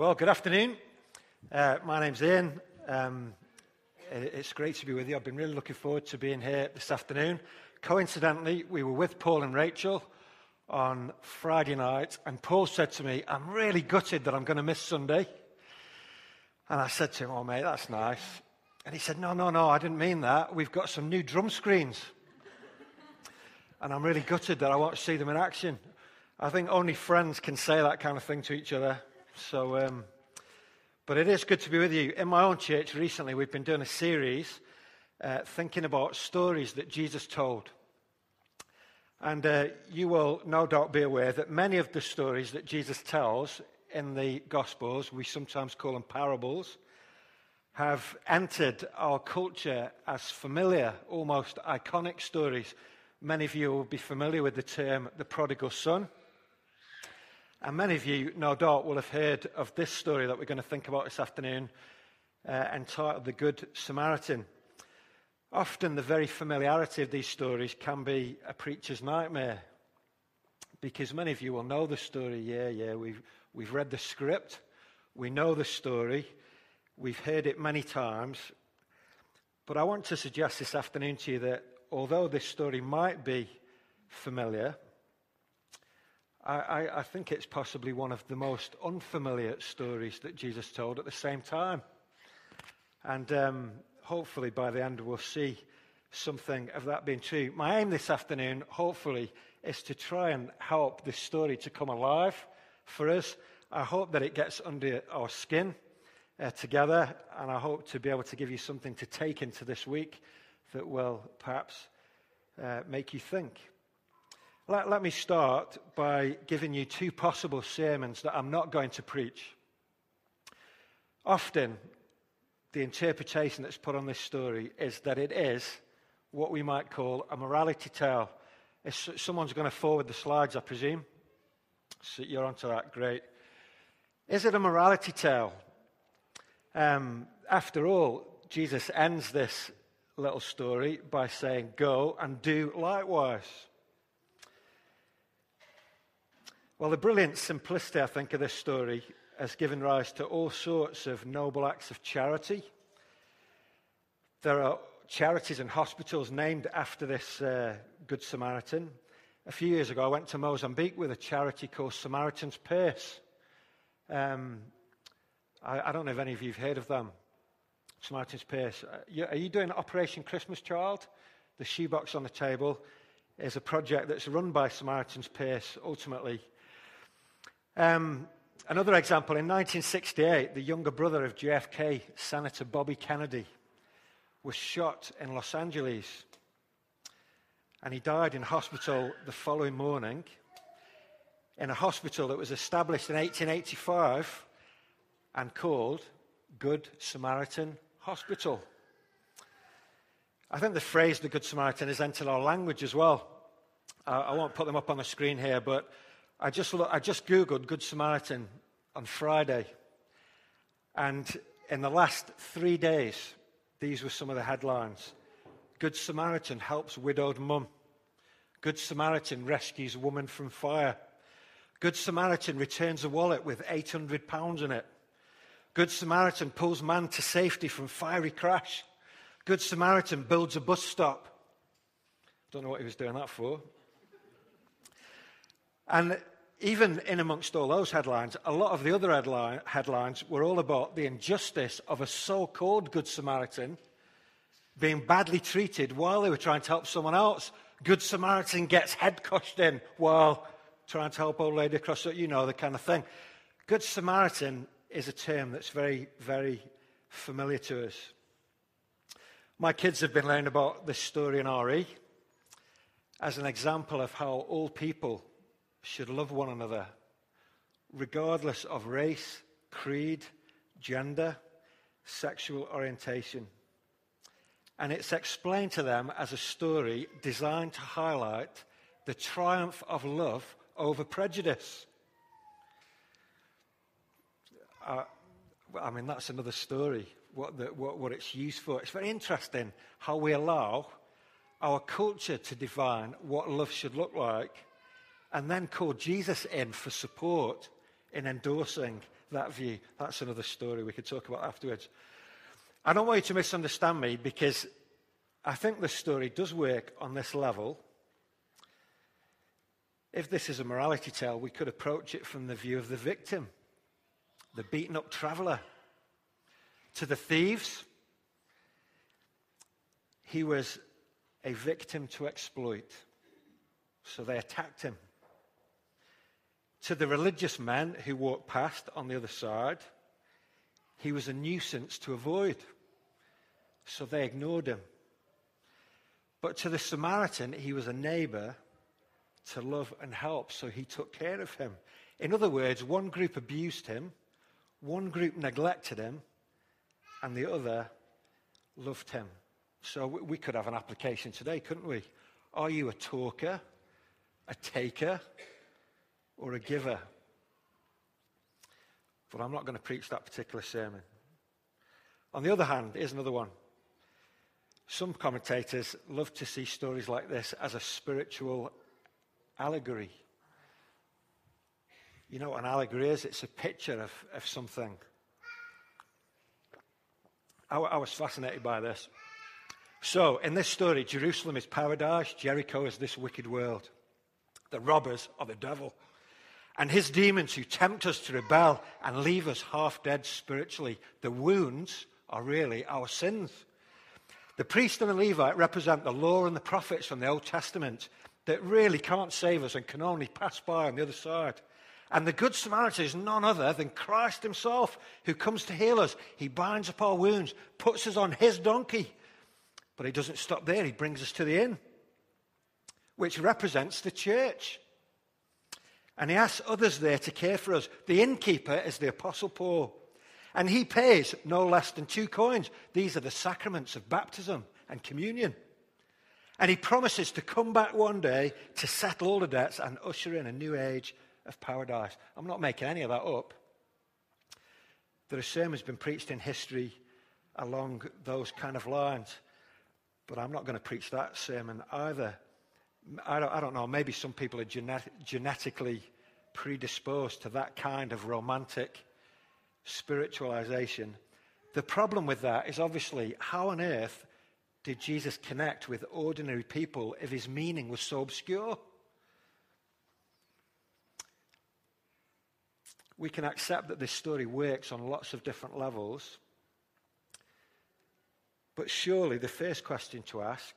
Well, good afternoon. Uh, my name's Ian. Um, it's great to be with you. I've been really looking forward to being here this afternoon. Coincidentally, we were with Paul and Rachel on Friday night, and Paul said to me, I'm really gutted that I'm going to miss Sunday. And I said to him, Oh, mate, that's nice. And he said, No, no, no, I didn't mean that. We've got some new drum screens. and I'm really gutted that I won't see them in action. I think only friends can say that kind of thing to each other. So, um, but it is good to be with you. In my own church recently, we've been doing a series uh, thinking about stories that Jesus told. And uh, you will no doubt be aware that many of the stories that Jesus tells in the Gospels, we sometimes call them parables, have entered our culture as familiar, almost iconic stories. Many of you will be familiar with the term the prodigal son. And many of you, no doubt, will have heard of this story that we're going to think about this afternoon, uh, entitled The Good Samaritan. Often, the very familiarity of these stories can be a preacher's nightmare. Because many of you will know the story. Yeah, yeah, we've, we've read the script, we know the story, we've heard it many times. But I want to suggest this afternoon to you that although this story might be familiar, I, I, think it's possibly one of the most unfamiliar stories that Jesus told at the same time. And um, hopefully by the end we'll see something of that being true. My aim this afternoon, hopefully, is to try and help this story to come alive for us. I hope that it gets under our skin uh, together, and I hope to be able to give you something to take into this week that will perhaps uh, make you think. Let, let me start by giving you two possible sermons that I'm not going to preach. Often, the interpretation that's put on this story is that it is what we might call a morality tale. If someone's going to forward the slides, I presume. So you're onto that, great. Is it a morality tale? Um, after all, Jesus ends this little story by saying, Go and do likewise. Well, the brilliant simplicity, I think, of this story has given rise to all sorts of noble acts of charity. There are charities and hospitals named after this uh, Good Samaritan. A few years ago, I went to Mozambique with a charity called Samaritan's Purse. Um, I, I, don't know if any of you have heard of them. Samaritan's Purse. Uh, are you doing Operation Christmas Child? The shoebox on the table is a project that's run by Samaritan's Purse ultimately um, another example in 1968, the younger brother of JFK, Senator Bobby Kennedy, was shot in Los Angeles. And he died in hospital the following morning in a hospital that was established in 1885 and called Good Samaritan Hospital. I think the phrase the Good Samaritan has entered our language as well. Uh, I won't put them up on the screen here, but I just, look, I just Googled Good Samaritan on Friday. And in the last three days, these were some of the headlines Good Samaritan helps widowed mum. Good Samaritan rescues woman from fire. Good Samaritan returns a wallet with £800 in it. Good Samaritan pulls man to safety from fiery crash. Good Samaritan builds a bus stop. Don't know what he was doing that for. And even in amongst all those headlines, a lot of the other headline, headlines were all about the injustice of a so called Good Samaritan being badly treated while they were trying to help someone else. Good Samaritan gets head crushed in while trying to help old lady across, the you know, the kind of thing. Good Samaritan is a term that's very, very familiar to us. My kids have been learning about this story in RE as an example of how all people should love one another, regardless of race, creed, gender, sexual orientation. And it's explained to them as a story designed to highlight the triumph of love over prejudice. Uh, I mean, that's another story, what, the, what, what it's used for. It's very interesting how we allow our culture to define what love should look like and then call Jesus in for support in endorsing that view. That's another story we could talk about afterwards. I don't want you to misunderstand me because I think this story does work on this level. If this is a morality tale, we could approach it from the view of the victim, the beaten up traveler. To the thieves, he was a victim to exploit, so they attacked him. To the religious men who walked past on the other side, he was a nuisance to avoid, so they ignored him. But to the Samaritan, he was a neighbor to love and help, so he took care of him. In other words, one group abused him, one group neglected him, and the other loved him. So we could have an application today, couldn't we? Are you a talker, a taker, or a giver? But I'm not going to preach that particular sermon. On the other hand, here's another one. Some commentators love to see stories like this as a spiritual allegory. You know what an allegory is? It's a picture of, of something. I, I was fascinated by this. So, in this story, Jerusalem is paradise, Jericho is this wicked world. The robbers are the devil. And his demons who tempt us to rebel and leave us half dead spiritually. The wounds are really our sins. The priest and the Levite represent the law and the prophets from the Old Testament that really can't save us and can only pass by on the other side. And the Good Samaritan is none other than Christ himself who comes to heal us. He binds up our wounds, puts us on his donkey. But he doesn't stop there, he brings us to the inn, which represents the church. And he asks others there to care for us. The innkeeper is the Apostle Paul. And he pays no less than two coins. These are the sacraments of baptism and communion. And he promises to come back one day to settle all the debts and usher in a new age of paradise. I'm not making any of that up. There are sermons been preached in history along those kind of lines, but I'm not going to preach that sermon either. I don't, I don't know, maybe some people are genet- genetically predisposed to that kind of romantic spiritualization. The problem with that is obviously how on earth did Jesus connect with ordinary people if his meaning was so obscure? We can accept that this story works on lots of different levels. But surely the first question to ask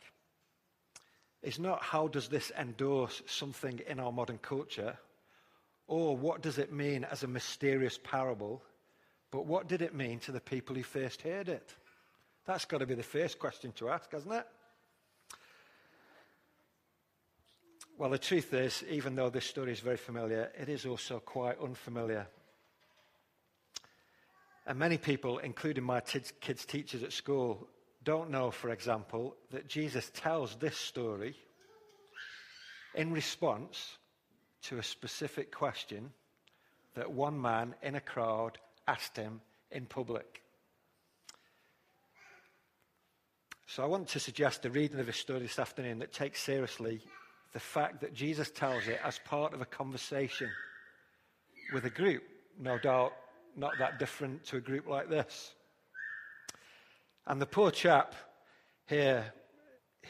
is not how does this endorse something in our modern culture, or what does it mean as a mysterious parable but what did it mean to the people who first heard it? That's got to be the first question to ask, hasn't it? Well, the truth is, even though this story is very familiar, it is also quite unfamiliar. And many people, including my kids' teachers at school, don't know, for example, that Jesus tells this story in response to a specific question that one man in a crowd asked him in public. So I want to suggest a reading of his story this afternoon that takes seriously the fact that Jesus tells it as part of a conversation with a group, no doubt not that different to a group like this. And the poor chap here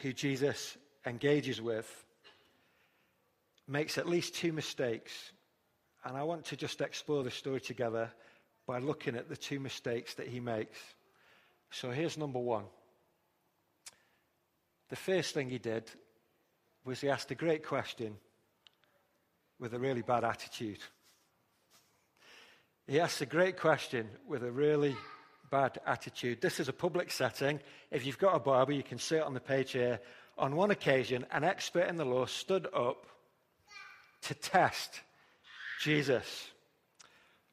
who Jesus engages with makes at least two mistakes. And I want to just explore the story together by looking at the two mistakes that he makes. So here's number one. The first thing he did was he asked a great question with a really bad attitude. He asked a great question with a really bad attitude. This is a public setting. If you've got a Bible, you can see it on the page here. On one occasion, an expert in the law stood up to test Jesus.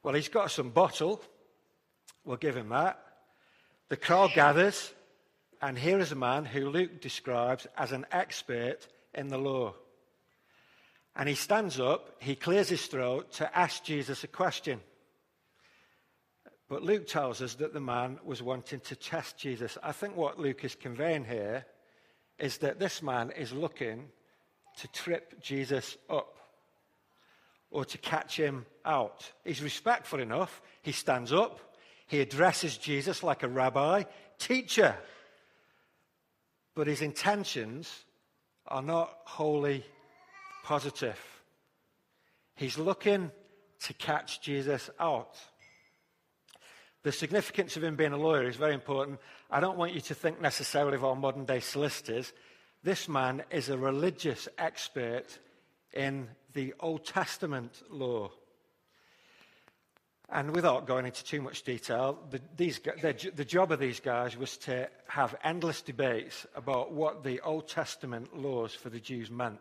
Well, he's got some bottle. We'll give him that. The crowd gathers, and here is a man who Luke describes as an expert in the law. And he stands up, he clears his throat to ask Jesus a question. But Luke tells us that the man was wanting to test Jesus. I think what Luke is conveying here is that this man is looking to trip Jesus up. or to catch him out. He's respectful enough. He stands up. He addresses Jesus like a rabbi, teacher. But his intentions are not wholly positive. He's looking to catch Jesus out. The significance of him being a lawyer is very important. I don't want you to think necessarily of our modern day solicitors. This man is a religious expert in the Old Testament law. And without going into too much detail, the, these, the, the job of these guys was to have endless debates about what the Old Testament laws for the Jews meant.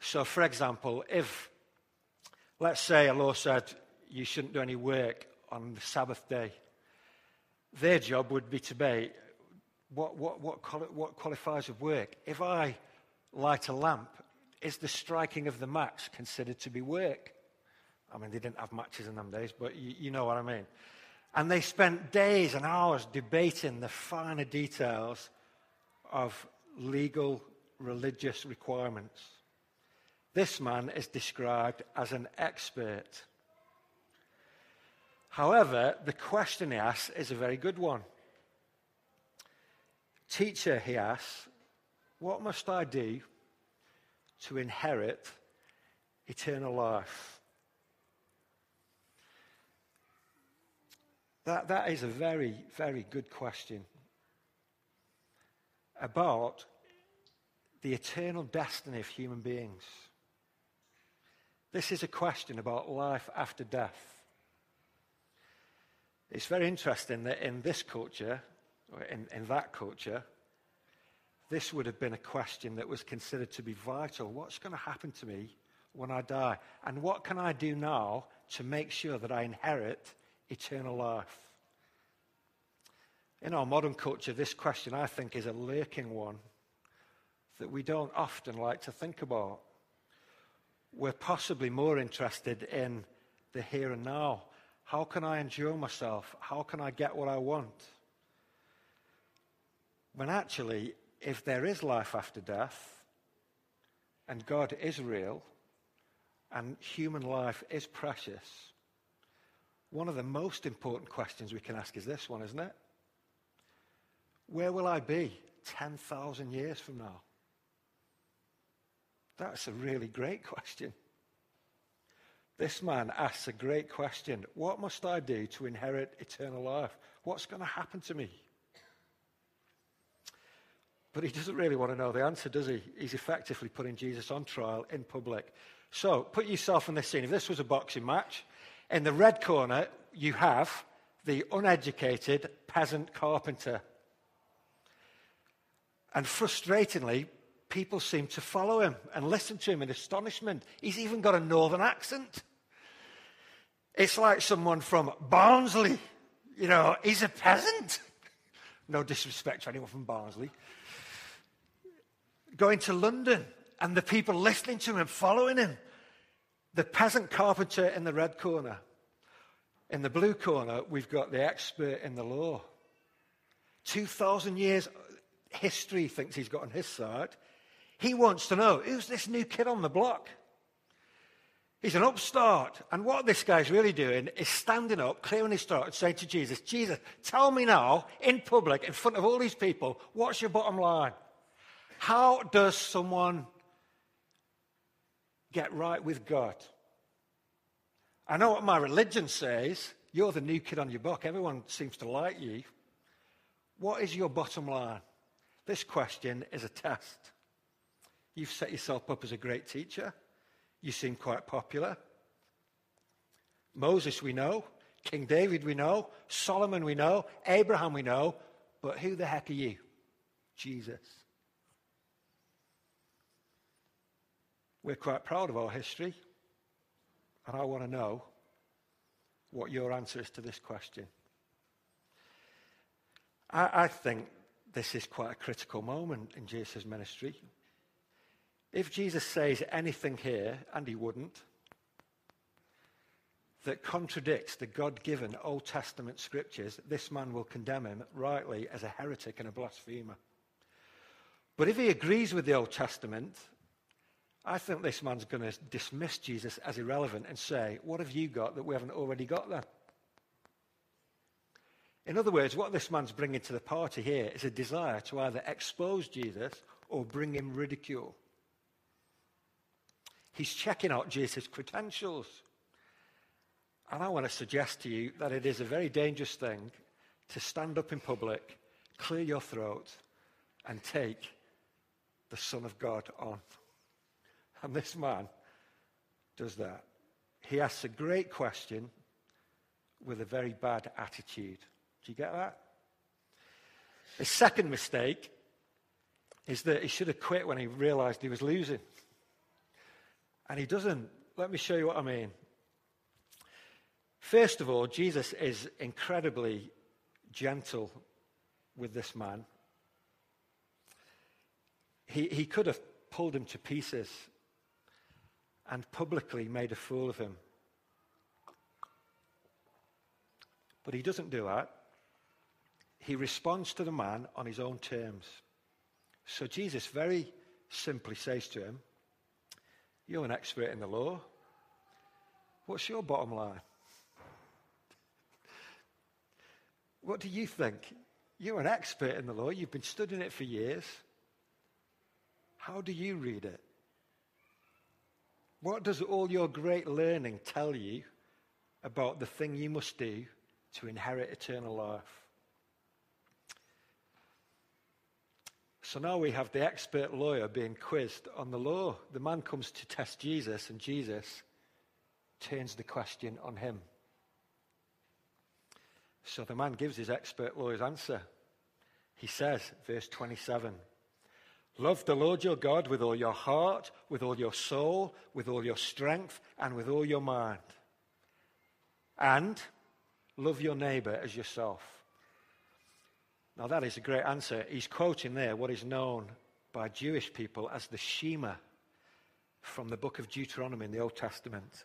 So, for example, if, let's say, a law said you shouldn't do any work on the Sabbath day, their job would be to debate what, what, what, what qualifies as work. If I light a lamp, is the striking of the match considered to be work? I mean, they didn't have matches in them days, but you, you know what I mean. And they spent days and hours debating the finer details of legal religious requirements. This man is described as an expert. However, the question he asks is a very good one. Teacher, he asks, what must I do to inherit eternal life? That, that is a very, very good question about the eternal destiny of human beings. This is a question about life after death. It's very interesting that in this culture, or in, in that culture, this would have been a question that was considered to be vital. What's going to happen to me when I die? And what can I do now to make sure that I inherit eternal life. In our modern culture, this question, I think, is a lurking one that we don't often like to think about. We're possibly more interested in the here and now. How can I enjoy myself? How can I get what I want? When actually, if there is life after death, and God is real, and human life is precious, one of the most important questions we can ask is this one, isn't it? Where will I be 10,000 years from now? That's a really great question. This man asks a great question. What must I do to inherit eternal life? What's going to happen to me? But he doesn't really want to know the answer, does he? He's effectively putting Jesus on trial in public. So put yourself in this scene. If this was a boxing match, in the red corner, you have the uneducated peasant carpenter. And frustratingly, people seem to follow him and listen to him in astonishment. He's even got a northern accent. It's like someone from Barnsley. You know, he's a peasant. No disrespect to anyone from Barnsley. Going to London and the people listening to him, following him. The peasant carpenter in the red corner. In the blue corner, we've got the expert in the law. 2,000 years history thinks he's got on his side. He wants to know who's this new kid on the block? He's an upstart. And what this guy's really doing is standing up, clearing his throat, and saying to Jesus, Jesus, tell me now, in public, in front of all these people, what's your bottom line? How does someone get right with God. I know what my religion says. You're the new kid on your block. Everyone seems to like you. What is your bottom line? This question is a test. You've set yourself up as a great teacher. You seem quite popular. Moses, we know. King David, we know. Solomon, we know. Abraham, we know. But who the heck are you? Jesus. We're quite proud of our history, and I want to know what your answer is to this question. I, I think this is quite a critical moment in Jesus' ministry. If Jesus says anything here, and he wouldn't, that contradicts the God given Old Testament scriptures, this man will condemn him rightly as a heretic and a blasphemer. But if he agrees with the Old Testament I think this man's going to dismiss Jesus as irrelevant and say, What have you got that we haven't already got then? In other words, what this man's bringing to the party here is a desire to either expose Jesus or bring him ridicule. He's checking out Jesus' credentials. And I want to suggest to you that it is a very dangerous thing to stand up in public, clear your throat, and take the Son of God on. And this man does that. He asks a great question with a very bad attitude. Do you get that? His second mistake is that he should have quit when he realized he was losing. And he doesn't. Let me show you what I mean. First of all, Jesus is incredibly gentle with this man. He, he could have pulled him to pieces and publicly made a fool of him. But he doesn't do that. He responds to the man on his own terms. So Jesus very simply says to him, You're an expert in the law. What's your bottom line? What do you think? You're an expert in the law. You've been studying it for years. How do you read it? What does all your great learning tell you about the thing you must do to inherit eternal life? So now we have the expert lawyer being quizzed on the law. The man comes to test Jesus, and Jesus turns the question on him. So the man gives his expert lawyer's answer. He says, verse 27, Love the Lord your God with all your heart, with all your soul, with all your strength, and with all your mind. And love your neighbor as yourself. Now, that is a great answer. He's quoting there what is known by Jewish people as the Shema from the book of Deuteronomy in the Old Testament.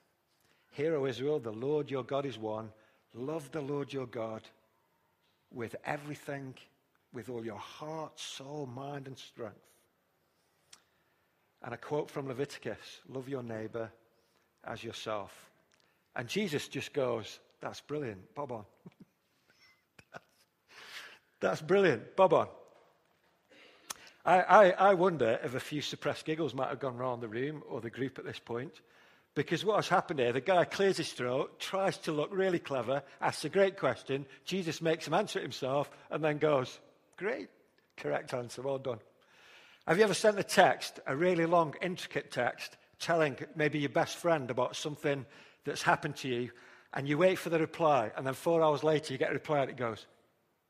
Hear, O Israel, the Lord your God is one. Love the Lord your God with everything, with all your heart, soul, mind, and strength. And a quote from Leviticus love your neighbor as yourself. And Jesus just goes, That's brilliant. Bob on. That's brilliant. Bob on. I, I, I, wonder if a few suppressed giggles might have gone round the room or the group at this point. Because what has happened here, the guy clears his throat, tries to look really clever, asks a great question. Jesus makes him answer it himself and then goes, Great, correct answer, well done. Have you ever sent a text, a really long, intricate text, telling maybe your best friend about something that's happened to you, and you wait for the reply, and then four hours later you get a reply and it goes,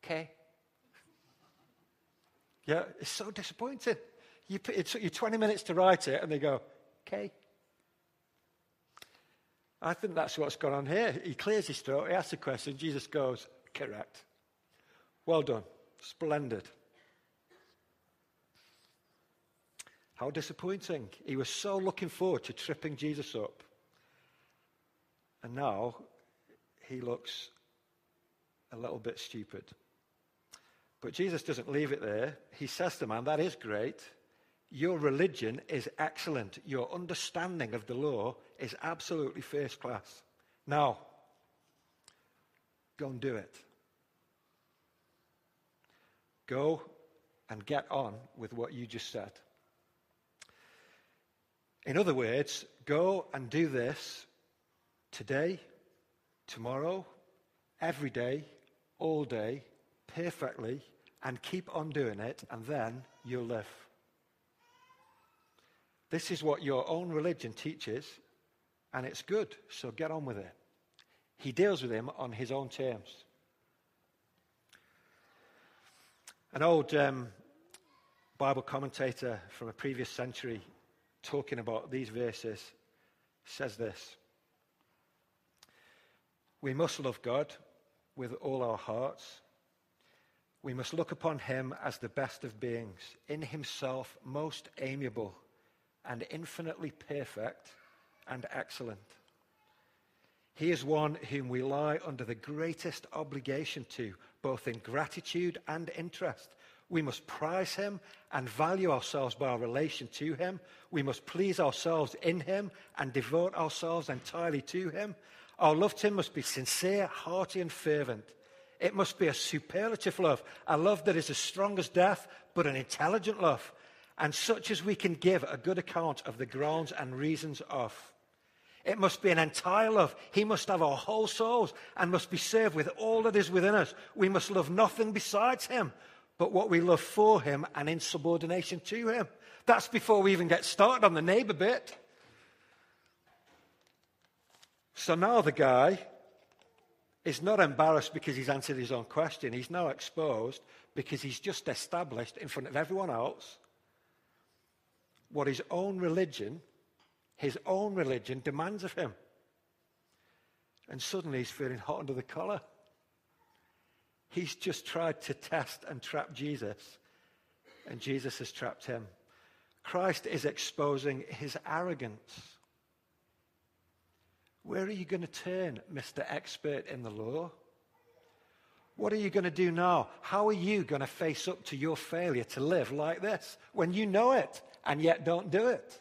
okay. Yeah, it's so disappointing. You it took you 20 minutes to write it, and they go, okay. I think that's what's gone on here. He clears his throat, he asks a question, Jesus goes, correct. Well done. Splendid. How disappointing. He was so looking forward to tripping Jesus up. And now he looks a little bit stupid. But Jesus doesn't leave it there. He says to the man, That is great. Your religion is excellent. Your understanding of the law is absolutely first class. Now, go and do it. Go and get on with what you just said. In other words, go and do this today, tomorrow, every day, all day, perfectly, and keep on doing it, and then you'll live. This is what your own religion teaches, and it's good, so get on with it. He deals with him on his own terms. An old um, Bible commentator from a previous century talking about these verses says this We must love God with all our hearts. We must look upon him as the best of beings, in himself most amiable and infinitely perfect and excellent. He is one whom we lie under the greatest obligation to, both in gratitude and interest, We must prize him and value ourselves by our relation to him. We must please ourselves in him and devote ourselves entirely to him. Our love to him must be sincere, hearty, and fervent. It must be a superlative love, a love that is as strong as death, but an intelligent love, and such as we can give a good account of the grounds and reasons of. It must be an entire love. He must have our whole souls and must be served with all that is within us. We must love nothing besides Him, but what we love for Him and in subordination to Him. That's before we even get started on the neighbor bit. So now the guy is not embarrassed because he's answered his own question. He's now exposed because he's just established in front of everyone else what his own religion, his own religion demands of him. And suddenly he's feeling hot under the collar. He's just tried to test and trap Jesus, and Jesus has trapped him. Christ is exposing his arrogance. Where are you going to turn, Mr. Expert in the law? What are you going to do now? How are you going to face up to your failure to live like this when you know it and yet don't do it?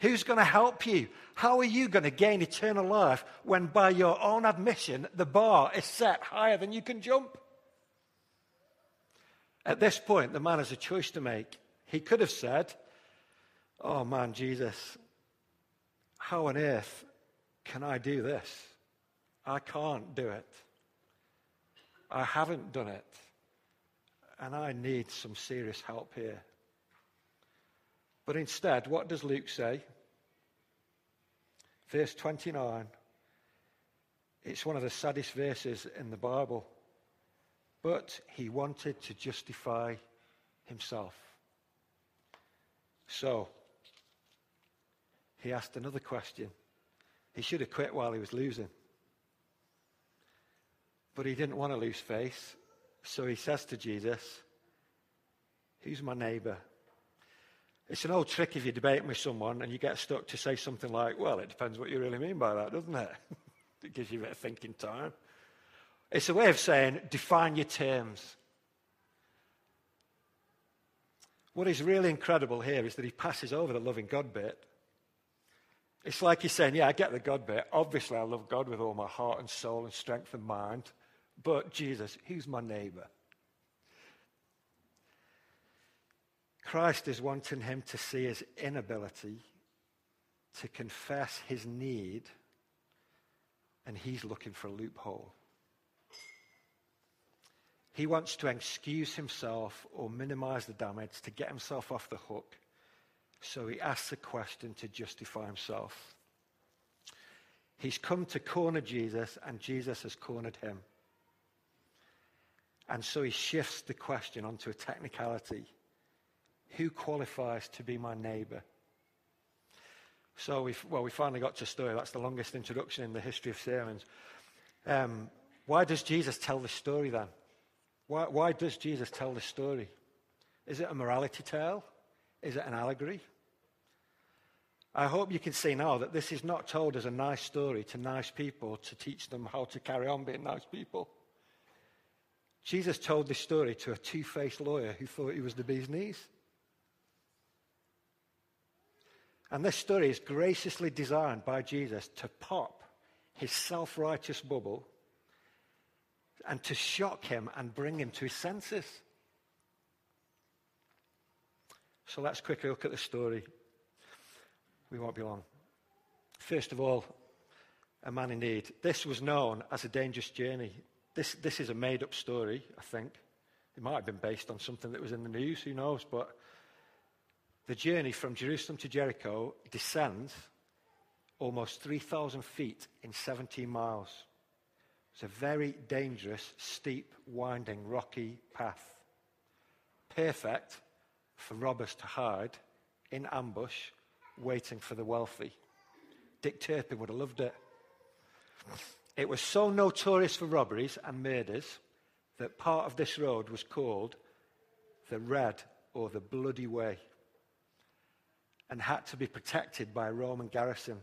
Who's going to help you? How are you going to gain eternal life when, by your own admission, the bar is set higher than you can jump? At this point, the man has a choice to make. He could have said, Oh man, Jesus, how on earth can I do this? I can't do it. I haven't done it. And I need some serious help here. But instead, what does Luke say? Verse 29. It's one of the saddest verses in the Bible. But he wanted to justify himself. So, he asked another question. He should have quit while he was losing. But he didn't want to lose face. So he says to Jesus, Who's my neighbor? It's an old trick if you're debating with someone and you get stuck to say something like, Well, it depends what you really mean by that, doesn't it? it gives you a bit of thinking time. It's a way of saying, Define your terms. What is really incredible here is that he passes over the loving God bit it's like he's saying, Yeah, I get the God bit. Obviously, I love God with all my heart and soul and strength and mind. But Jesus, who's my neighbor? Christ is wanting him to see his inability to confess his need, and he's looking for a loophole. He wants to excuse himself or minimize the damage to get himself off the hook so he asks a question to justify himself. He's come to corner Jesus, and Jesus has cornered him. And so he shifts the question onto a technicality Who qualifies to be my neighbor? So, we well, we finally got to story. That's the longest introduction in the history of sermons. Um, why does Jesus tell this story then? Why, why does Jesus tell this story? Is it a morality tale? Is it an allegory? I hope you can see now that this is not told as a nice story to nice people to teach them how to carry on being nice people. Jesus told this story to a two faced lawyer who thought he was the bee's knees. And this story is graciously designed by Jesus to pop his self righteous bubble and to shock him and bring him to his senses. So let's quickly look at the story. We won't be long. First of all, a man in need. This was known as a dangerous journey. This, this is a made up story, I think. It might have been based on something that was in the news, who knows? But the journey from Jerusalem to Jericho descends almost 3,000 feet in 17 miles. It's a very dangerous, steep, winding, rocky path. Perfect for robbers to hide in ambush, waiting for the wealthy. Dick Turpin would have loved it. It was so notorious for robberies and murders that part of this road was called the Red or the Bloody Way and had to be protected by a Roman garrison.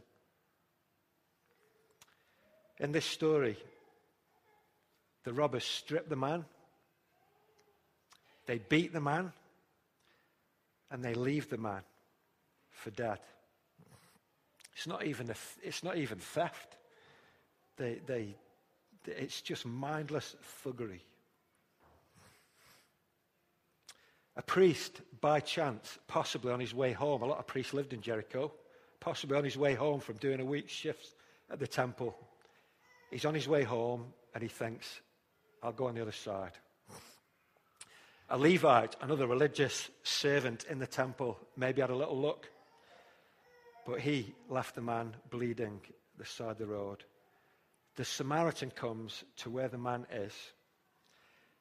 In this story, the robbers strip the man, They beat the man and they leave the man for dead. It's not even, a, it's not even theft. They, they, it's just mindless thuggery. A priest, by chance, possibly on his way home, a lot of priests lived in Jericho, possibly on his way home from doing a week's shift at the temple. He's on his way home and he thinks, I'll go on the other side. A Levite, another religious servant in the temple, maybe had a little look, but he left the man bleeding the side of the road. The Samaritan comes to where the man is.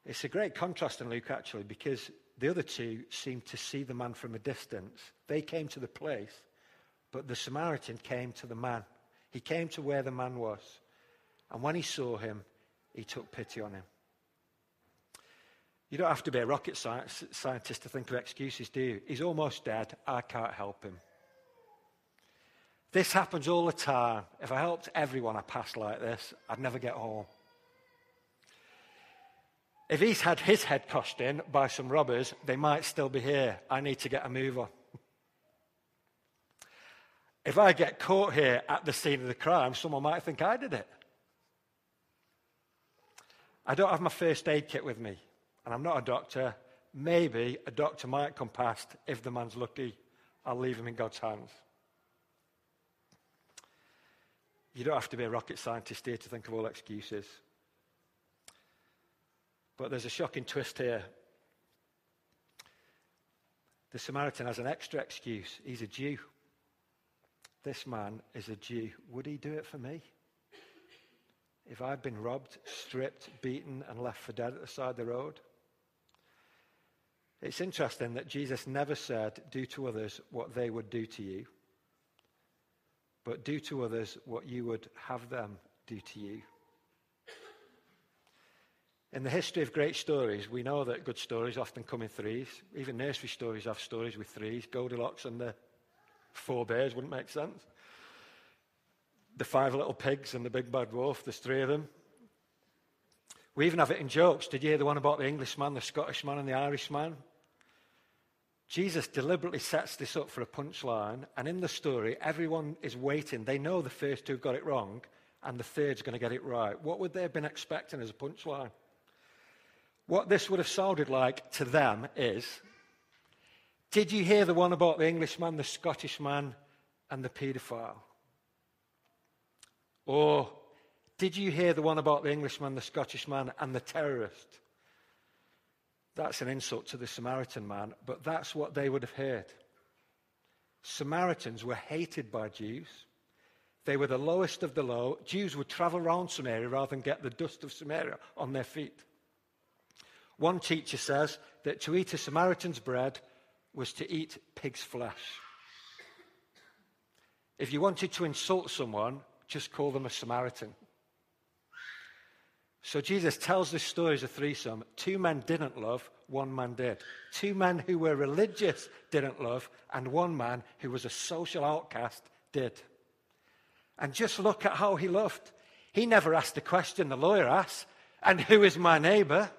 It's a great contrast in Luke, actually, because the other two seemed to see the man from a distance. They came to the place, but the Samaritan came to the man. He came to where the man was. And when he saw him, he took pity on him. You don't have to be a rocket scientist to think of excuses, do you? He's almost dead. I can't help him. This happens all the time. If I helped everyone I passed like this, I'd never get home. If he's had his head crushed in by some robbers, they might still be here. I need to get a move on. If I get caught here at the scene of the crime, someone might think I did it. I don't have my first aid kit with me, and I'm not a doctor. Maybe a doctor might come past if the man's lucky. I'll leave him in God's hands. You don't have to be a rocket scientist here to think of all excuses. But there's a shocking twist here. The Samaritan has an extra excuse. He's a Jew. This man is a Jew. Would he do it for me? If I'd been robbed, stripped, beaten, and left for dead at the side of the road? It's interesting that Jesus never said, Do to others what they would do to you, but do to others what you would have them do to you. In the history of great stories, we know that good stories often come in threes. Even nursery stories have stories with threes. Goldilocks and the four bears wouldn't make sense. The five little pigs and the big bad wolf, there's three of them. We even have it in jokes. Did you hear the one about the Englishman, the Scottishman, and the Irishman? Jesus deliberately sets this up for a punchline, and in the story, everyone is waiting. They know the first two got it wrong, and the third's going to get it right. What would they have been expecting as a punchline? What this would have sounded like to them is Did you hear the one about the Englishman, the Scottishman, and the paedophile? Or did you hear the one about the Englishman, the Scottishman, and the terrorist? That's an insult to the Samaritan man, but that's what they would have heard. Samaritans were hated by Jews. They were the lowest of the low. Jews would travel around Samaria rather than get the dust of Samaria on their feet. One teacher says that to eat a Samaritan's bread was to eat pig's flesh. If you wanted to insult someone, just call them a Samaritan. So Jesus tells this story as a threesome. Two men didn't love, one man did. Two men who were religious didn't love, and one man who was a social outcast did. And just look at how he loved. He never asked the question the lawyer asked, and who is my neighbor?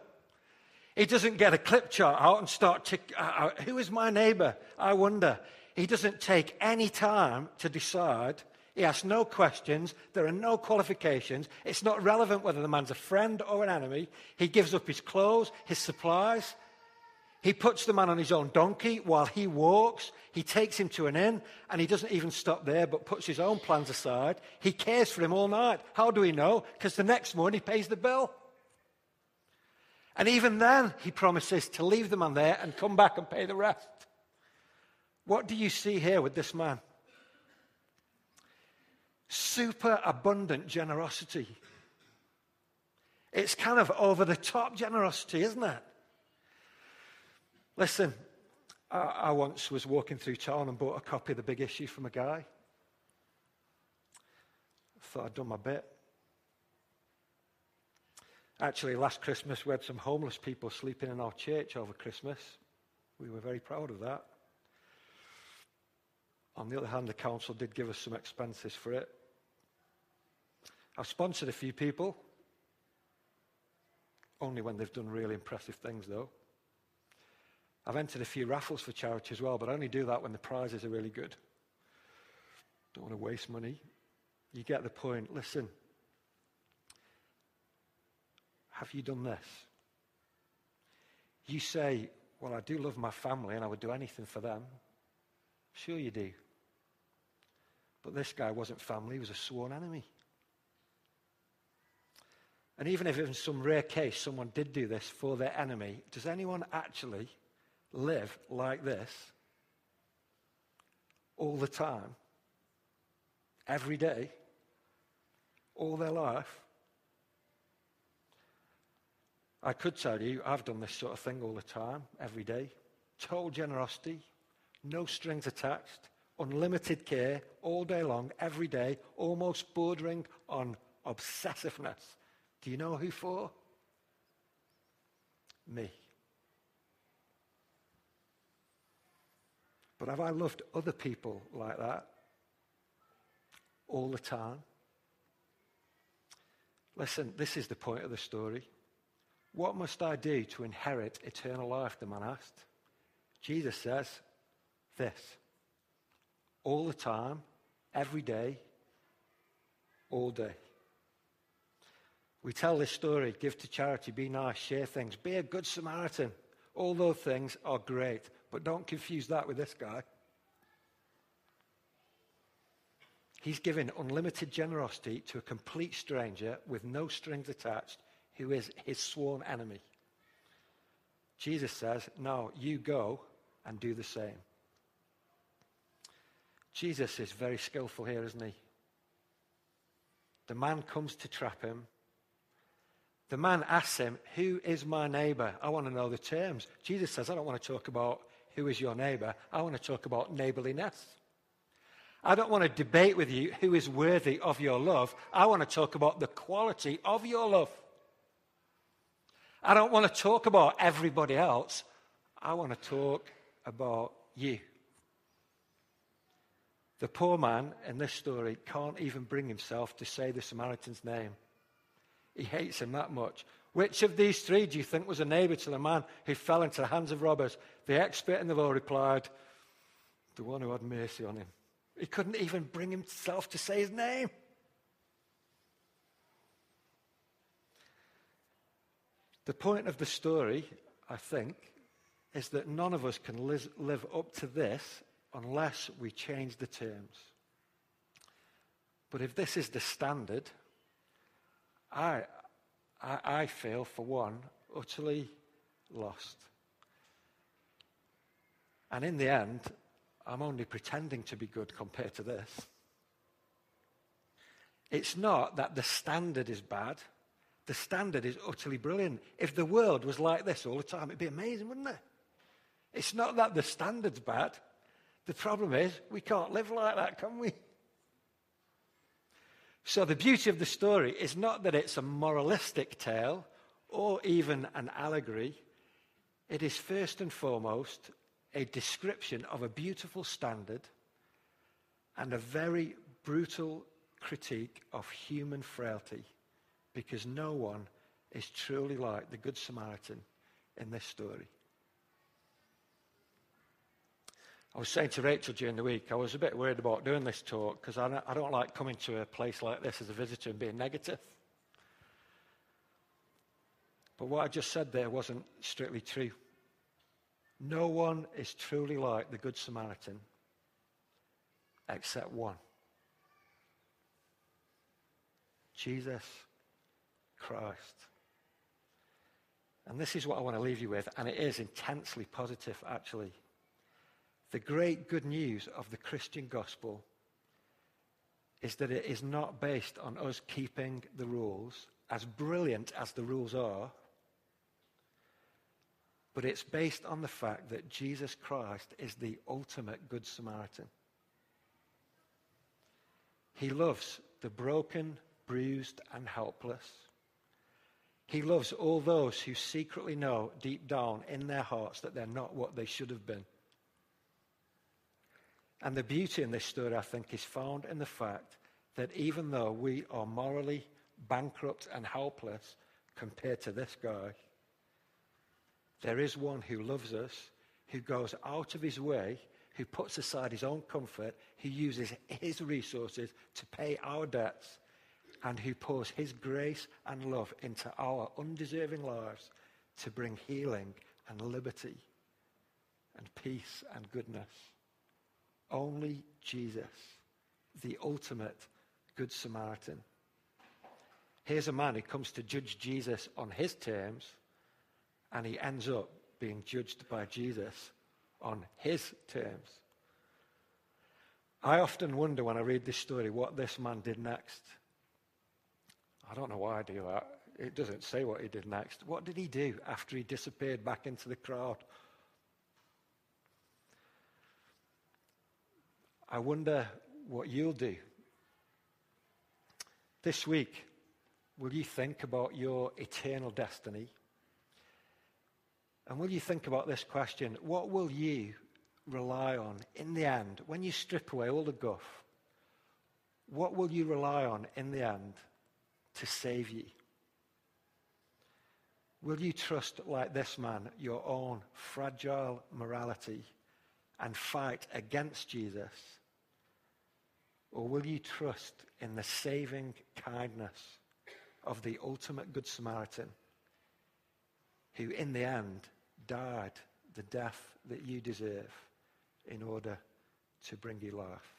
He doesn't get a clip chart out and start, to, uh, uh, who is my neighbor? I wonder. He doesn't take any time to decide. He asks no questions. There are no qualifications. It's not relevant whether the man's a friend or an enemy. He gives up his clothes, his supplies. He puts the man on his own donkey while he walks. He takes him to an inn, and he doesn't even stop there, but puts his own plans aside. He cares for him all night. How do we know? Because the next morning he pays the bill. And even then, he promises to leave the man there and come back and pay the rest. What do you see here with this man? Super abundant generosity. It's kind of over the top generosity, isn't it? Listen, I, I once was walking through town and bought a copy of The Big Issue from a guy. I Thought I'd done my bit. Actually, last Christmas, we had some homeless people sleeping in our church over Christmas. We were very proud of that. On the other hand, the council did give us some expenses for it. I've sponsored a few people, only when they've done really impressive things, though. I've entered a few raffles for charity as well, but I only do that when the prizes are really good. Don't want to waste money. You get the point. Listen, have you done this? You say, Well, I do love my family and I would do anything for them. Sure, you do. But this guy wasn't family, he was a sworn enemy. And even if in some rare case someone did do this for their enemy, does anyone actually live like this all the time, every day, all their life? I could tell you, I've done this sort of thing all the time, every day. Total generosity, no strings attached, unlimited care, all day long, every day, almost bordering on obsessiveness. Do you know who for? Me. But have I loved other people like that all the time? Listen, this is the point of the story. What must I do to inherit eternal life? The man asked. Jesus says this all the time, every day, all day. We tell this story give to charity, be nice, share things, be a good Samaritan. All those things are great, but don't confuse that with this guy. He's given unlimited generosity to a complete stranger with no strings attached who is his sworn enemy. Jesus says, No, you go and do the same. Jesus is very skillful here, isn't he? The man comes to trap him. The man asks him, Who is my neighbor? I want to know the terms. Jesus says, I don't want to talk about who is your neighbor. I want to talk about neighborliness. I don't want to debate with you who is worthy of your love. I want to talk about the quality of your love. I don't want to talk about everybody else. I want to talk about you. The poor man in this story can't even bring himself to say the Samaritan's name. He hates him that much. Which of these three do you think was a neighbor to the man who fell into the hands of robbers? The expert in the law replied, The one who had mercy on him. He couldn't even bring himself to say his name. The point of the story, I think, is that none of us can live up to this unless we change the terms. But if this is the standard, I, I, I feel, for one, utterly lost. And in the end, I'm only pretending to be good compared to this. It's not that the standard is bad. The standard is utterly brilliant. If the world was like this all the time, it'd be amazing, wouldn't it? It's not that the standard's bad. The problem is we can't live like that, can we? So, the beauty of the story is not that it's a moralistic tale or even an allegory. It is first and foremost a description of a beautiful standard and a very brutal critique of human frailty because no one is truly like the Good Samaritan in this story. I was saying to Rachel during the week, I was a bit worried about doing this talk because I, I don't like coming to a place like this as a visitor and being negative. But what I just said there wasn't strictly true. No one is truly like the Good Samaritan except one Jesus Christ. And this is what I want to leave you with, and it is intensely positive, actually. The great good news of the Christian gospel is that it is not based on us keeping the rules, as brilliant as the rules are, but it's based on the fact that Jesus Christ is the ultimate Good Samaritan. He loves the broken, bruised, and helpless. He loves all those who secretly know deep down in their hearts that they're not what they should have been. And the beauty in this story, I think, is found in the fact that even though we are morally bankrupt and helpless compared to this guy, there is one who loves us who goes out of his way, who puts aside his own comfort, who uses his resources to pay our debts, and who pours his grace and love into our undeserving lives to bring healing and liberty and peace and goodness. Only Jesus, the ultimate Good Samaritan. Here's a man who comes to judge Jesus on his terms, and he ends up being judged by Jesus on his terms. I often wonder when I read this story what this man did next. I don't know why I do that. It doesn't say what he did next. What did he do after he disappeared back into the crowd? I wonder what you'll do. This week, will you think about your eternal destiny? And will you think about this question? What will you rely on in the end when you strip away all the guff? What will you rely on in the end to save you? Will you trust, like this man, your own fragile morality and fight against Jesus? Or will you trust in the saving kindness of the ultimate Good Samaritan, who in the end died the death that you deserve in order to bring you life?